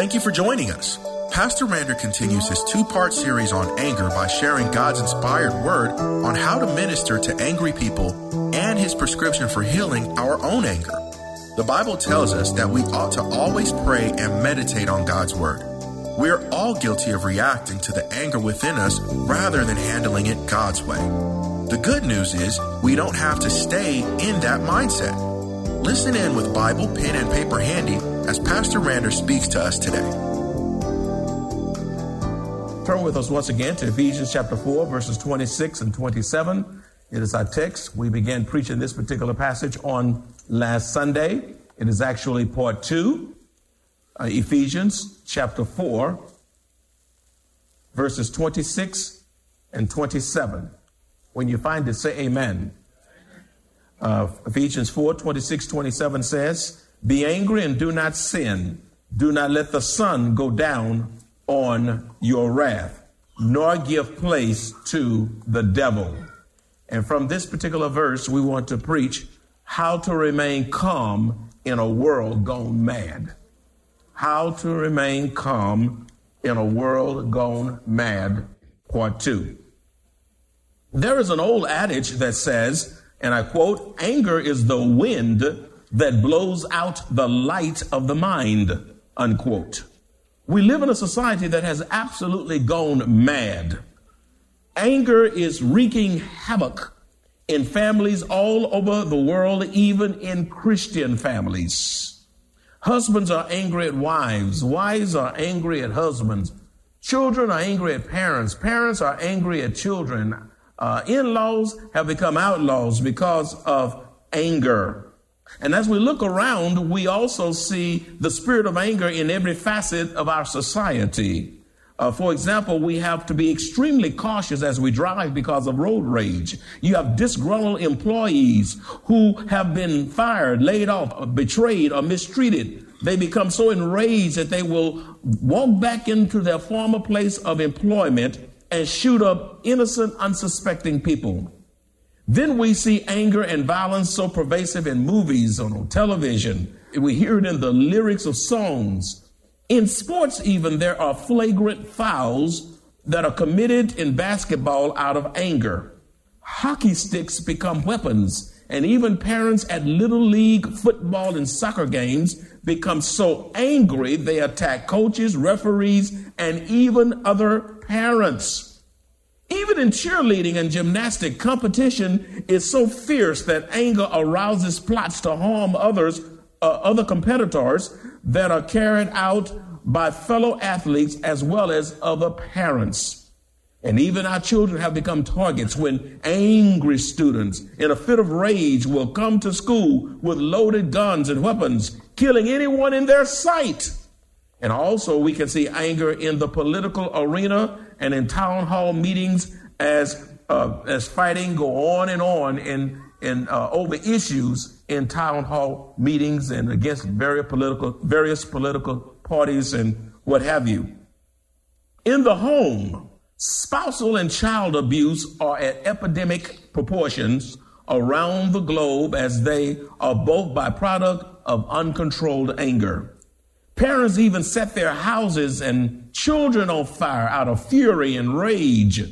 Thank you for joining us. Pastor Rander continues his two part series on anger by sharing God's inspired word on how to minister to angry people and his prescription for healing our own anger. The Bible tells us that we ought to always pray and meditate on God's word. We're all guilty of reacting to the anger within us rather than handling it God's way. The good news is we don't have to stay in that mindset. Listen in with Bible, pen, and paper handy as Pastor Rander speaks to us today. Turn with us once again to Ephesians chapter 4, verses 26 and 27. It is our text. We began preaching this particular passage on last Sunday. It is actually part two, uh, Ephesians chapter 4, verses 26 and 27. When you find it, say amen. Uh, Ephesians 4 26, 27 says, Be angry and do not sin. Do not let the sun go down on your wrath, nor give place to the devil. And from this particular verse, we want to preach how to remain calm in a world gone mad. How to remain calm in a world gone mad, part two. There is an old adage that says, and I quote, anger is the wind that blows out the light of the mind, unquote. We live in a society that has absolutely gone mad. Anger is wreaking havoc in families all over the world, even in Christian families. Husbands are angry at wives. Wives are angry at husbands. Children are angry at parents. Parents are angry at children uh, in laws have become outlaws because of anger. And as we look around, we also see the spirit of anger in every facet of our society. Uh, for example, we have to be extremely cautious as we drive because of road rage. You have disgruntled employees who have been fired, laid off, betrayed, or mistreated. They become so enraged that they will walk back into their former place of employment and shoot up innocent, unsuspecting people. Then we see anger and violence so pervasive in movies, on television. We hear it in the lyrics of songs. In sports, even, there are flagrant fouls that are committed in basketball out of anger. Hockey sticks become weapons, and even parents at little league football and soccer games become so angry they attack coaches, referees, and even other parents. Even in cheerleading and gymnastic, competition is so fierce that anger arouses plots to harm others, uh, other competitors that are carried out by fellow athletes as well as other parents. And even our children have become targets when angry students in a fit of rage will come to school with loaded guns and weapons, killing anyone in their sight. And also, we can see anger in the political arena and in town hall meetings as uh, as fighting go on and on in in uh, over issues in town hall meetings and against various political various political parties and what have you. In the home, spousal and child abuse are at epidemic proportions around the globe as they are both byproduct of uncontrolled anger. Parents even set their houses and children on fire out of fury and rage.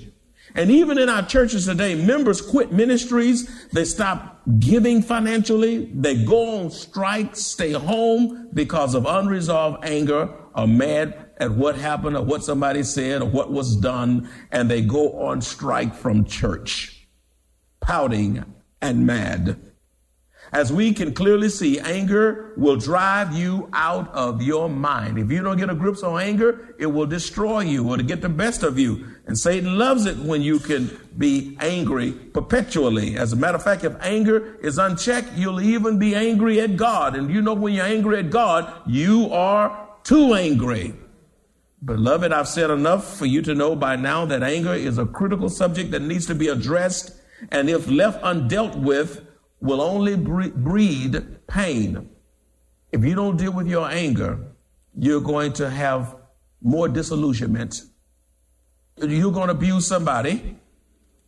And even in our churches today, members quit ministries. They stop giving financially. They go on strike, stay home because of unresolved anger or mad at what happened or what somebody said or what was done. And they go on strike from church, pouting and mad. As we can clearly see, anger will drive you out of your mind. If you don't get a grip on anger, it will destroy you or to get the best of you. And Satan loves it when you can be angry perpetually. As a matter of fact, if anger is unchecked, you'll even be angry at God. And you know when you're angry at God, you are too angry. Beloved, I've said enough for you to know by now that anger is a critical subject that needs to be addressed. And if left undealt with, will only breed pain. If you don't deal with your anger, you're going to have more disillusionment. You're going to abuse somebody.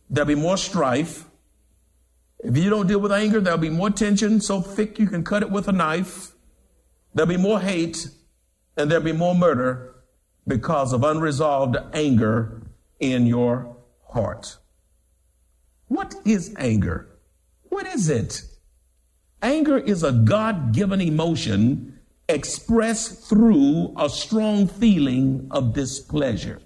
There'll be more strife. If you don't deal with anger, there'll be more tension so thick you can cut it with a knife. There'll be more hate and there'll be more murder because of unresolved anger in your heart. What is anger? What is it? Anger is a God given emotion expressed through a strong feeling of displeasure.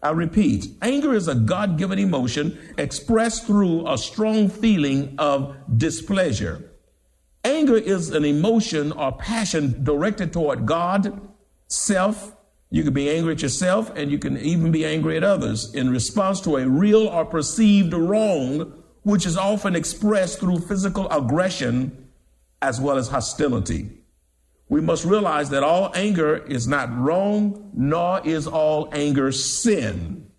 I repeat, anger is a God given emotion expressed through a strong feeling of displeasure. Anger is an emotion or passion directed toward God, self. You can be angry at yourself and you can even be angry at others in response to a real or perceived wrong which is often expressed through physical aggression as well as hostility. We must realize that all anger is not wrong, nor is all anger sin.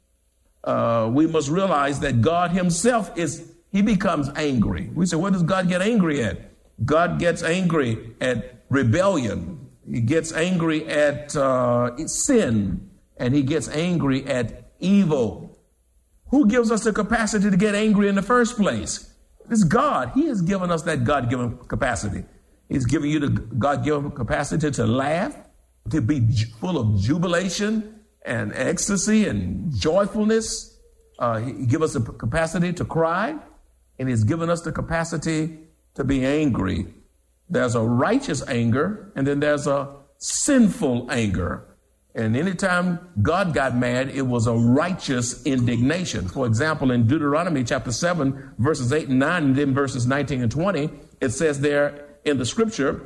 Uh, we must realize that God Himself is, He becomes angry. We say, what does God get angry at? God gets angry at rebellion, He gets angry at uh, sin, and He gets angry at evil. Who gives us the capacity to get angry in the first place? It's God. He has given us that God given capacity. He's given you the God given capacity to laugh, to be full of jubilation and ecstasy and joyfulness. Uh, he gives us the capacity to cry, and He's given us the capacity to be angry. There's a righteous anger, and then there's a sinful anger. And anytime God got mad, it was a righteous indignation. For example, in Deuteronomy chapter 7, verses 8 and 9, and then verses 19 and 20, it says there in the scripture,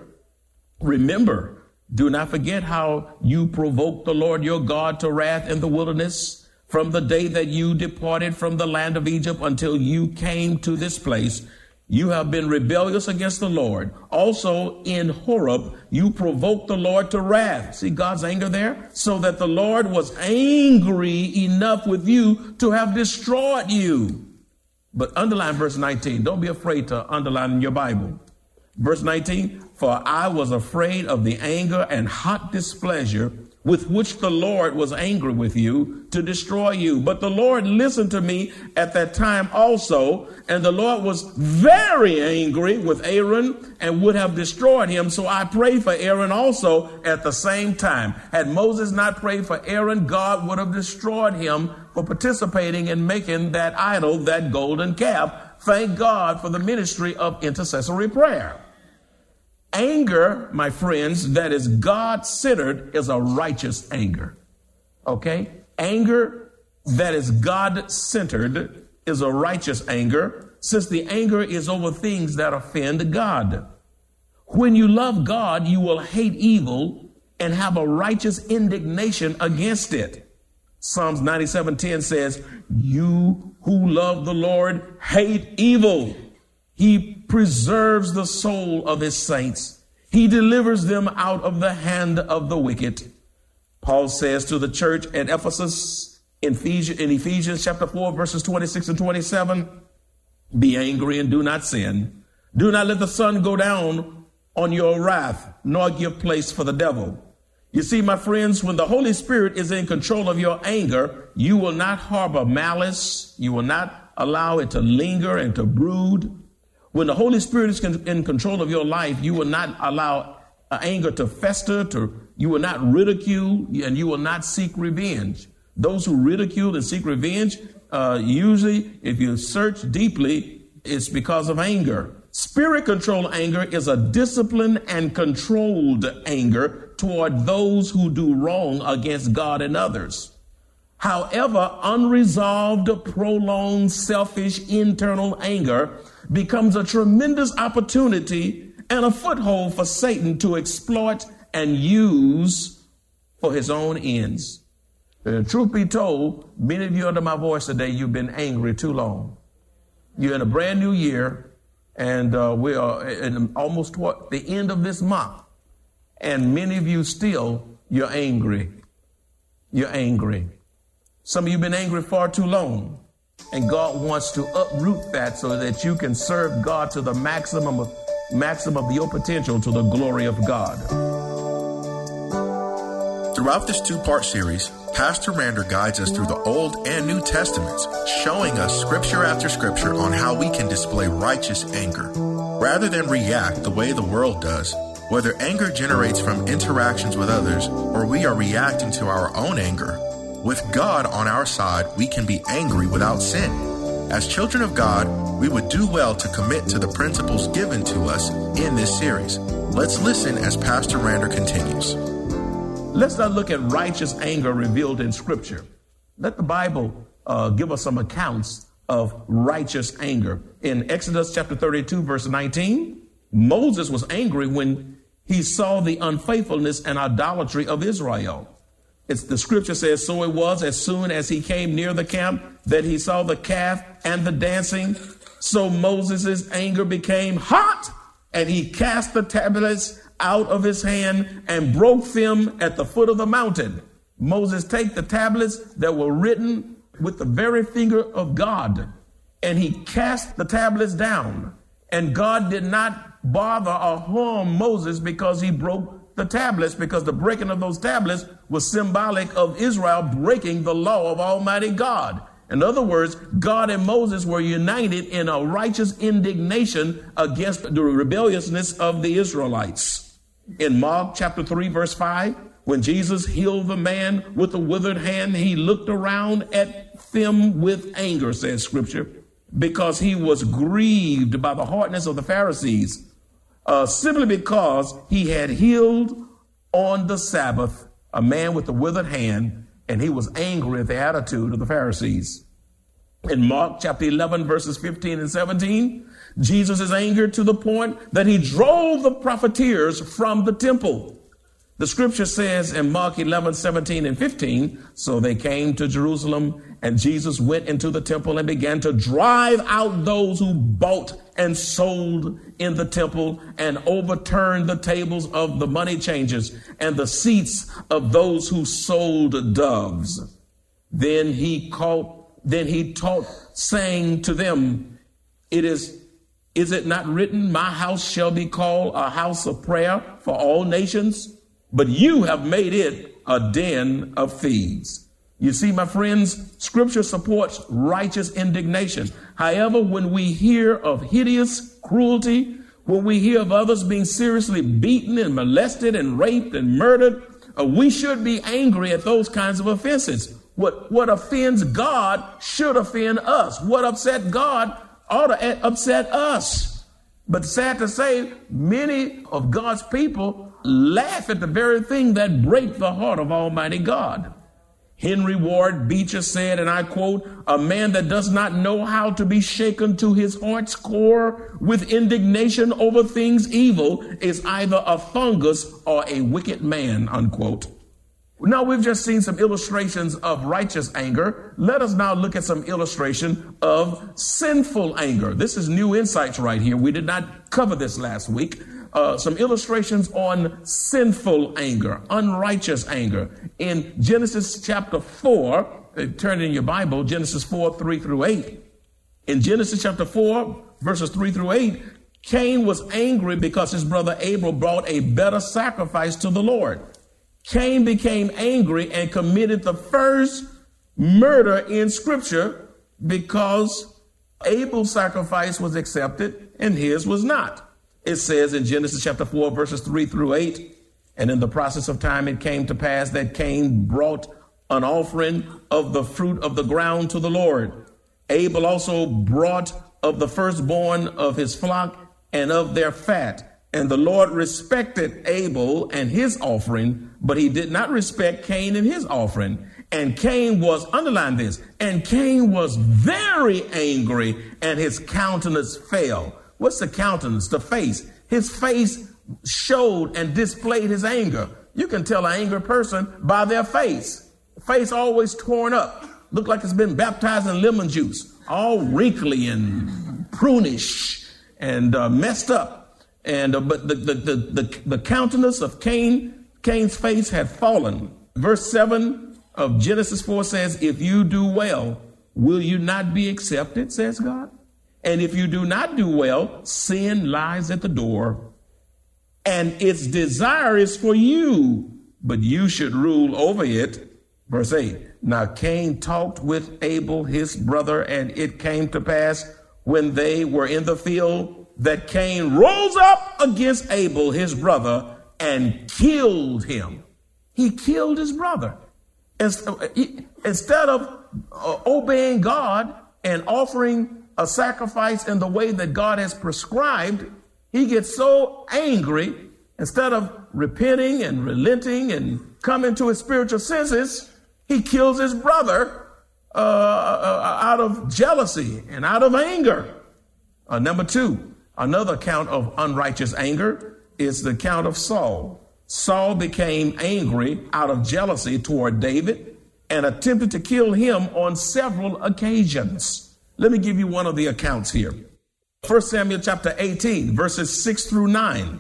Remember, do not forget how you provoked the Lord your God to wrath in the wilderness from the day that you departed from the land of Egypt until you came to this place you have been rebellious against the Lord. Also in Horeb, you provoked the Lord to wrath. See God's anger there? So that the Lord was angry enough with you to have destroyed you. But underline verse 19. Don't be afraid to underline in your Bible. Verse 19, for I was afraid of the anger and hot displeasure with which the Lord was angry with you to destroy you. But the Lord listened to me at that time also, and the Lord was very angry with Aaron and would have destroyed him. So I prayed for Aaron also at the same time. Had Moses not prayed for Aaron, God would have destroyed him for participating in making that idol, that golden calf. Thank God for the ministry of intercessory prayer. Anger, my friends, that is God centered is a righteous anger. Okay? Anger that is God centered is a righteous anger since the anger is over things that offend God. When you love God, you will hate evil and have a righteous indignation against it. Psalms 97:10 says, "You who love the Lord hate evil." He preserves the soul of his saints. He delivers them out of the hand of the wicked. Paul says to the church at Ephesus in Ephesians, in Ephesians chapter 4, verses 26 and 27, be angry and do not sin. Do not let the sun go down on your wrath, nor give place for the devil. You see, my friends, when the Holy Spirit is in control of your anger, you will not harbor malice. You will not allow it to linger and to brood. When the Holy Spirit is in control of your life, you will not allow uh, anger to fester, to, you will not ridicule, and you will not seek revenge. Those who ridicule and seek revenge, uh, usually, if you search deeply, it's because of anger. Spirit controlled anger is a disciplined and controlled anger toward those who do wrong against God and others. However, unresolved, prolonged, selfish, internal anger becomes a tremendous opportunity and a foothold for Satan to exploit and use for his own ends. Uh, truth be told, many of you under my voice today, you've been angry too long. You're in a brand new year, and uh, we are in almost what, the end of this month. And many of you still, you're angry. You're angry. Some of you have been angry far too long. And God wants to uproot that so that you can serve God to the maximum of, maximum of your potential to the glory of God. Throughout this two part series, Pastor Rander guides us through the Old and New Testaments, showing us scripture after scripture on how we can display righteous anger. Rather than react the way the world does, whether anger generates from interactions with others or we are reacting to our own anger, with God on our side, we can be angry without sin. As children of God, we would do well to commit to the principles given to us in this series. Let's listen as Pastor Rander continues. Let's not look at righteous anger revealed in Scripture. Let the Bible uh, give us some accounts of righteous anger. In Exodus chapter 32, verse 19, Moses was angry when he saw the unfaithfulness and idolatry of Israel. It's the scripture says, so it was as soon as he came near the camp that he saw the calf and the dancing. So Moses' anger became hot and he cast the tablets out of his hand and broke them at the foot of the mountain. Moses take the tablets that were written with the very finger of God and he cast the tablets down. And God did not bother or harm Moses because he broke the tablets because the breaking of those tablets was symbolic of Israel breaking the law of Almighty God. In other words, God and Moses were united in a righteous indignation against the rebelliousness of the Israelites. In Mark chapter 3, verse 5, when Jesus healed the man with the withered hand, he looked around at them with anger, says scripture, because he was grieved by the hardness of the Pharisees uh, simply because he had healed on the Sabbath a man with a withered hand, and he was angry at the attitude of the Pharisees. In Mark chapter 11, verses 15 and 17, Jesus is angered to the point that he drove the profiteers from the temple. The scripture says in Mark 11, 17 and 15, so they came to Jerusalem and Jesus went into the temple and began to drive out those who bought and sold in the temple and overturned the tables of the money changers and the seats of those who sold doves. Then he called, then he taught saying to them, it is is it not written, My house shall be called a house of prayer for all nations? But you have made it a den of thieves. You see, my friends, scripture supports righteous indignation. However, when we hear of hideous cruelty, when we hear of others being seriously beaten and molested and raped and murdered, uh, we should be angry at those kinds of offenses. What, what offends God should offend us. What upset God ought to upset us. But sad to say, many of God's people laugh at the very thing that break the heart of Almighty God. Henry Ward Beecher said, and I quote, a man that does not know how to be shaken to his heart's core with indignation over things evil is either a fungus or a wicked man, unquote. Now we've just seen some illustrations of righteous anger. Let us now look at some illustration of sinful anger. This is new insights right here. We did not cover this last week uh, some illustrations on sinful anger, unrighteous anger. In Genesis chapter 4, uh, turn in your Bible, Genesis 4, 3 through 8. In Genesis chapter 4, verses 3 through 8, Cain was angry because his brother Abel brought a better sacrifice to the Lord. Cain became angry and committed the first murder in scripture because Abel's sacrifice was accepted and his was not. It says in Genesis chapter 4, verses 3 through 8, and in the process of time it came to pass that Cain brought an offering of the fruit of the ground to the Lord. Abel also brought of the firstborn of his flock and of their fat. And the Lord respected Abel and his offering, but he did not respect Cain and his offering. And Cain was, underline this, and Cain was very angry and his countenance fell. What's the countenance? The face. His face showed and displayed his anger. You can tell an angry person by their face. Face always torn up, look like it's been baptized in lemon juice, all wrinkly and prunish and uh, messed up. And uh, but the, the, the, the, the countenance of Cain, Cain's face had fallen. Verse 7 of Genesis 4 says, If you do well, will you not be accepted, says God? And if you do not do well, sin lies at the door and its desire is for you, but you should rule over it. Verse 8 Now Cain talked with Abel, his brother, and it came to pass when they were in the field that Cain rose up against Abel, his brother, and killed him. He killed his brother. Instead of uh, obeying God and offering a sacrifice in the way that God has prescribed, he gets so angry, instead of repenting and relenting and coming to his spiritual senses, he kills his brother uh, uh, out of jealousy and out of anger. Uh, number two, another account of unrighteous anger is the count of Saul. Saul became angry out of jealousy toward David and attempted to kill him on several occasions. Let me give you one of the accounts here. 1 Samuel chapter 18, verses 6 through 9.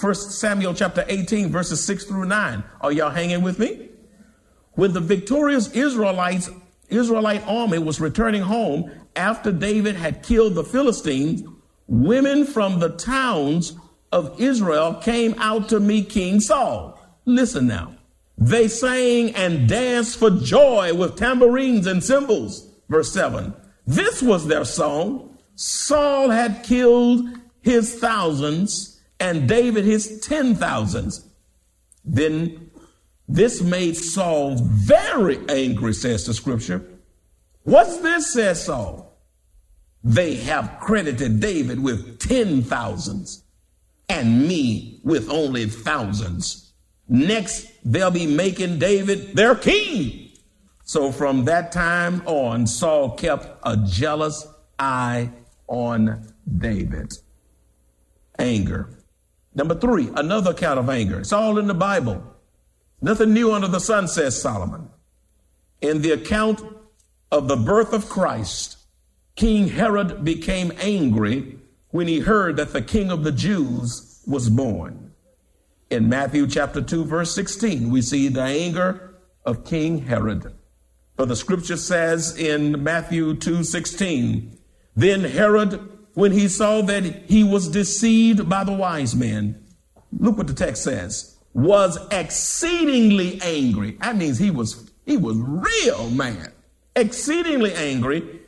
1 Samuel chapter 18, verses 6 through 9. Are y'all hanging with me? When the victorious Israelites, Israelite army was returning home after David had killed the Philistines, women from the towns of Israel came out to meet King Saul. Listen now. They sang and danced for joy with tambourines and cymbals. Verse 7. This was their song. Saul had killed his thousands and David his ten thousands. Then this made Saul very angry, says the scripture. What's this, says Saul? They have credited David with ten thousands and me with only thousands. Next, they'll be making David their king. So from that time on, Saul kept a jealous eye on David. Anger. Number three, another account of anger. It's all in the Bible. Nothing new under the sun, says Solomon. In the account of the birth of Christ, King Herod became angry when he heard that the king of the Jews was born. In Matthew chapter 2, verse 16, we see the anger of King Herod. For the scripture says in Matthew 2 16, then Herod, when he saw that he was deceived by the wise men, look what the text says, was exceedingly angry. That means he was he was real mad, exceedingly angry,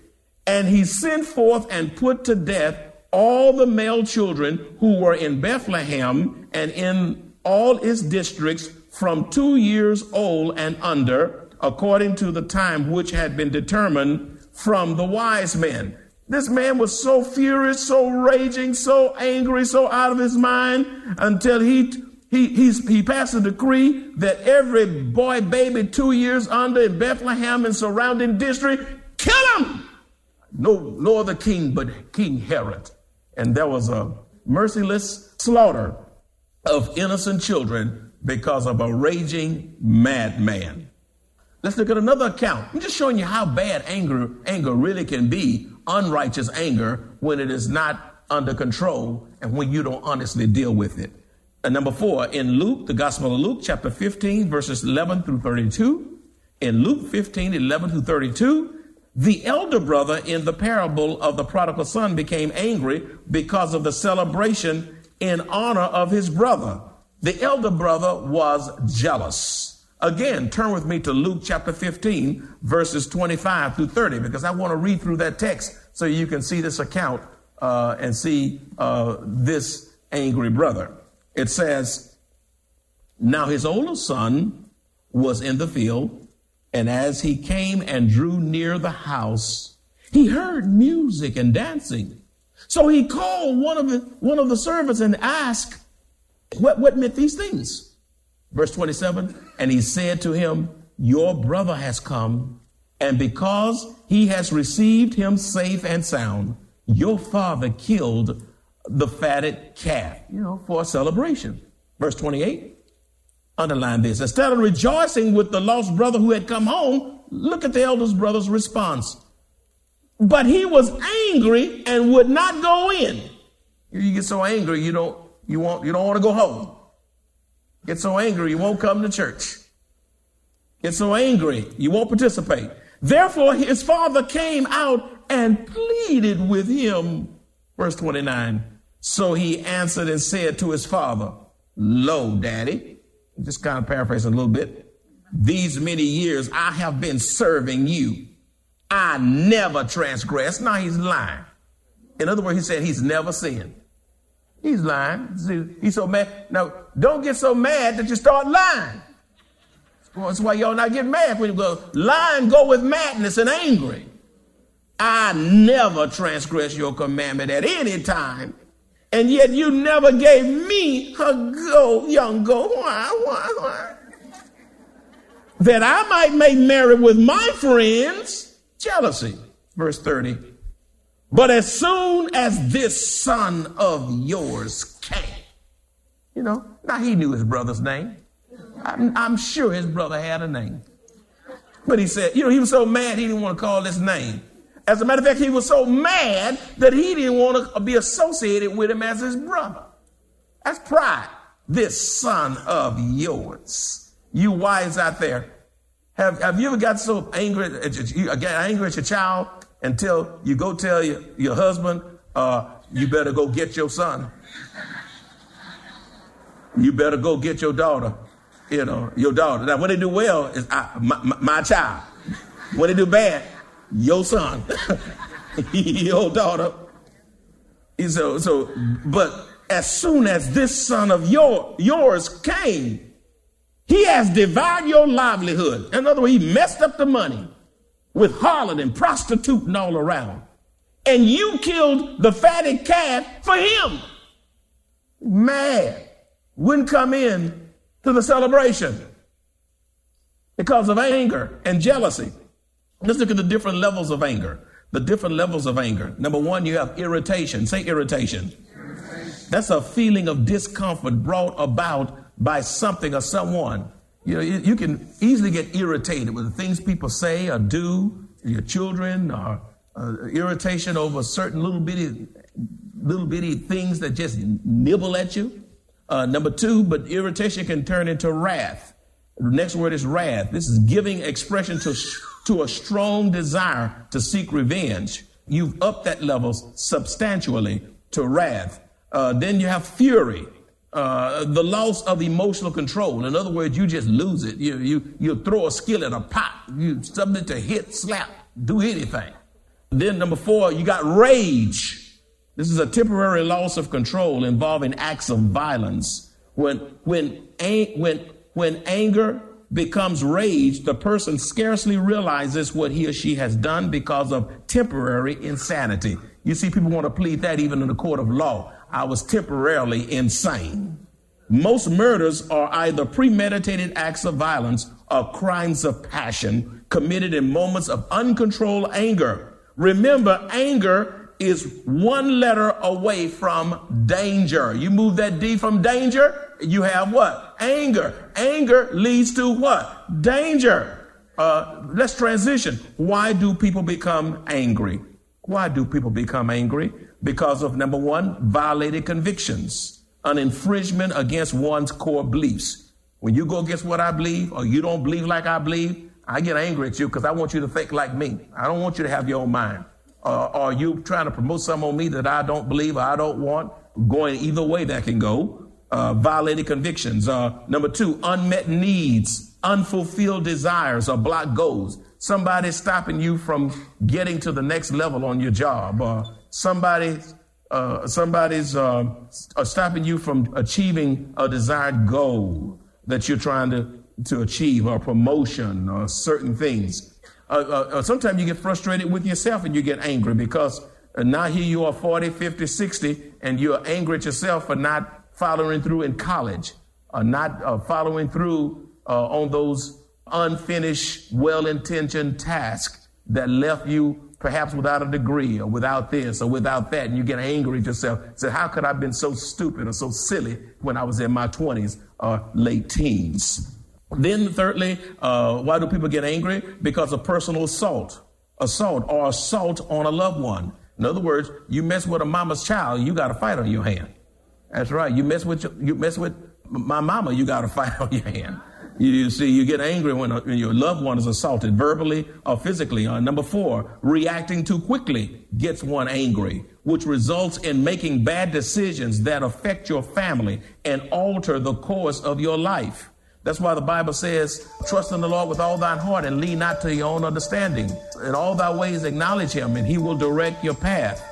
and he sent forth and put to death all the male children who were in Bethlehem and in all its districts from two years old and under, according to the time which had been determined from the wise men. This man was so furious, so raging, so angry, so out of his mind until he he, he passed a decree that every boy, baby, two years under in Bethlehem and surrounding district, kill him. No, no other king but King Herod. And there was a merciless slaughter of innocent children because of a raging madman. Let's look at another account. I'm just showing you how bad anger, anger really can be unrighteous anger when it is not under control and when you don't honestly deal with it. And number four, in Luke, the Gospel of Luke, chapter 15, verses 11 through 32. In Luke 15, 11 through 32, the elder brother in the parable of the prodigal son became angry because of the celebration in honor of his brother. The elder brother was jealous. Again, turn with me to Luke chapter 15, verses 25 through 30, because I want to read through that text so you can see this account uh, and see uh, this angry brother. It says, Now his older son was in the field, and as he came and drew near the house, he heard music and dancing. So he called one of the, one of the servants and asked What, what meant these things? Verse 27 And he said to him, Your brother has come, and because he has received him safe and sound, your father killed the fatted calf, you know, for a celebration. Verse 28, underline this. Instead of rejoicing with the lost brother who had come home, look at the eldest brother's response. But he was angry and would not go in. You get so angry, you don't, you won't, you don't want to go home. Get so angry, you won't come to church. Get so angry, you won't participate. Therefore, his father came out and pleaded with him. Verse 29. So he answered and said to his father, Lo, daddy, just kind of paraphrasing a little bit. These many years I have been serving you. I never transgressed. Now he's lying. In other words, he said he's never sinned. He's lying. He's so mad. Now, don't get so mad that you start lying. That's why y'all not get mad when you go. Lying go with madness and angry. I never transgress your commandment at any time and yet you never gave me a goat, young go. Why, why, why? That I might make merry with my friends. Jealousy. Verse 30. But as soon as this son of yours came, you know, now he knew his brother's name. I'm, I'm sure his brother had a name. But he said, you know, he was so mad he didn't want to call his name. As a matter of fact, he was so mad that he didn't want to be associated with him as his brother. That's pride. This son of yours. You wives out there, have, have you ever got so angry, uh, you get angry at your child until you go tell your, your husband, uh, you better go get your son. You better go get your daughter. You know, your daughter. Now, when they do well, is my, my, my child. When they do bad, your son, your daughter. So, so, but as soon as this son of your, yours came, he has devoured your livelihood. In other words, he messed up the money with harlot and prostituting all around. And you killed the fatted calf for him. Mad. Wouldn't come in to the celebration because of anger and jealousy. Let's look at the different levels of anger. The different levels of anger. Number one, you have irritation. Say irritation. irritation. That's a feeling of discomfort brought about by something or someone. You know, you, can easily get irritated with the things people say or do, your children, or uh, irritation over certain little bitty, little bitty things that just nibble at you. Uh, number two, but irritation can turn into wrath. The next word is wrath. This is giving expression to to a strong desire to seek revenge. You've upped that level substantially to wrath. Uh, then you have fury, uh, the loss of emotional control. In other words, you just lose it. You, you, you throw a skill at a pot. You something to hit, slap, do anything. Then number four, you got rage. This is a temporary loss of control involving acts of violence. When, when, when, when anger becomes rage, the person scarcely realizes what he or she has done because of temporary insanity. You see, people want to plead that even in the court of law. I was temporarily insane. Most murders are either premeditated acts of violence or crimes of passion committed in moments of uncontrolled anger. Remember, anger is one letter away from danger. You move that D from danger, you have what? Anger. Anger leads to what? Danger. Uh, let's transition. Why do people become angry? Why do people become angry? Because of number one, violated convictions, an infringement against one's core beliefs. When you go against what I believe or you don't believe like I believe, I get angry at you because I want you to think like me. I don't want you to have your own mind. Uh, are you trying to promote something on me that I don't believe or I don't want? Going either way that can go uh, violated convictions. Uh, number two, unmet needs, unfulfilled desires, or blocked goals. Somebody stopping you from getting to the next level on your job. Uh, somebody, uh, somebody's uh, stopping you from achieving a desired goal that you're trying to, to achieve, or promotion, or certain things. Uh, sometimes you get frustrated with yourself and you get angry because now here you are 40, 50, 60, and you're angry at yourself for not following through in college, uh, not uh, following through uh, on those unfinished, well intentioned tasks that left you perhaps without a degree or without this or without that, and you get angry at yourself. Say, how could I have been so stupid or so silly when I was in my 20s or late teens? Then, thirdly, uh, why do people get angry? Because of personal assault, assault or assault on a loved one. In other words, you mess with a mama's child, you got a fight on your hand. That's right. You mess with your, you mess with my mama, you got a fight on your hand. You see, you get angry when, a, when, your loved one is assaulted verbally or physically. Uh, number four, reacting too quickly gets one angry, which results in making bad decisions that affect your family and alter the course of your life. That's why the Bible says, trust in the Lord with all thine heart and lean not to your own understanding. In all thy ways acknowledge him and he will direct your path.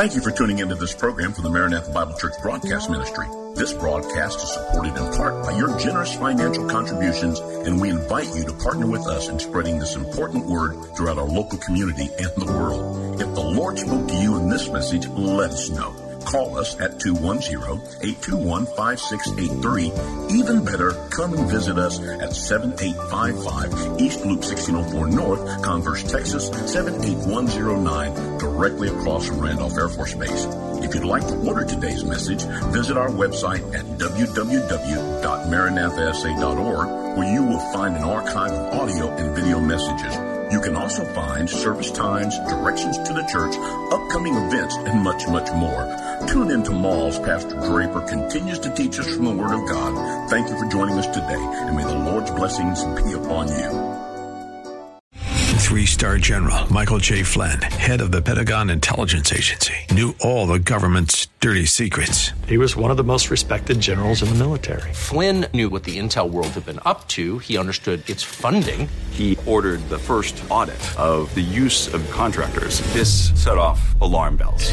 Thank you for tuning into this program from the Maranatha Bible Church Broadcast Ministry. This broadcast is supported in part by your generous financial contributions, and we invite you to partner with us in spreading this important word throughout our local community and the world. If the Lord spoke to you in this message, let us know. Call us at 210-821-5683. Even better, come and visit us at 7855 East Loop 1604 North, Converse, Texas 78109, directly across from Randolph Air Force Base. If you'd like to order today's message, visit our website at www.maranathasa.org where you will find an archive of audio and video messages. You can also find service times, directions to the church, upcoming events, and much, much more. Tune in to as Pastor Draper continues to teach us from the Word of God. Thank you for joining us today, and may the Lord's blessings be upon you. Three star general Michael J. Flynn, head of the Pentagon Intelligence Agency, knew all the government's dirty secrets. He was one of the most respected generals in the military. Flynn knew what the intel world had been up to, he understood its funding. He ordered the first audit of the use of contractors. This set off alarm bells.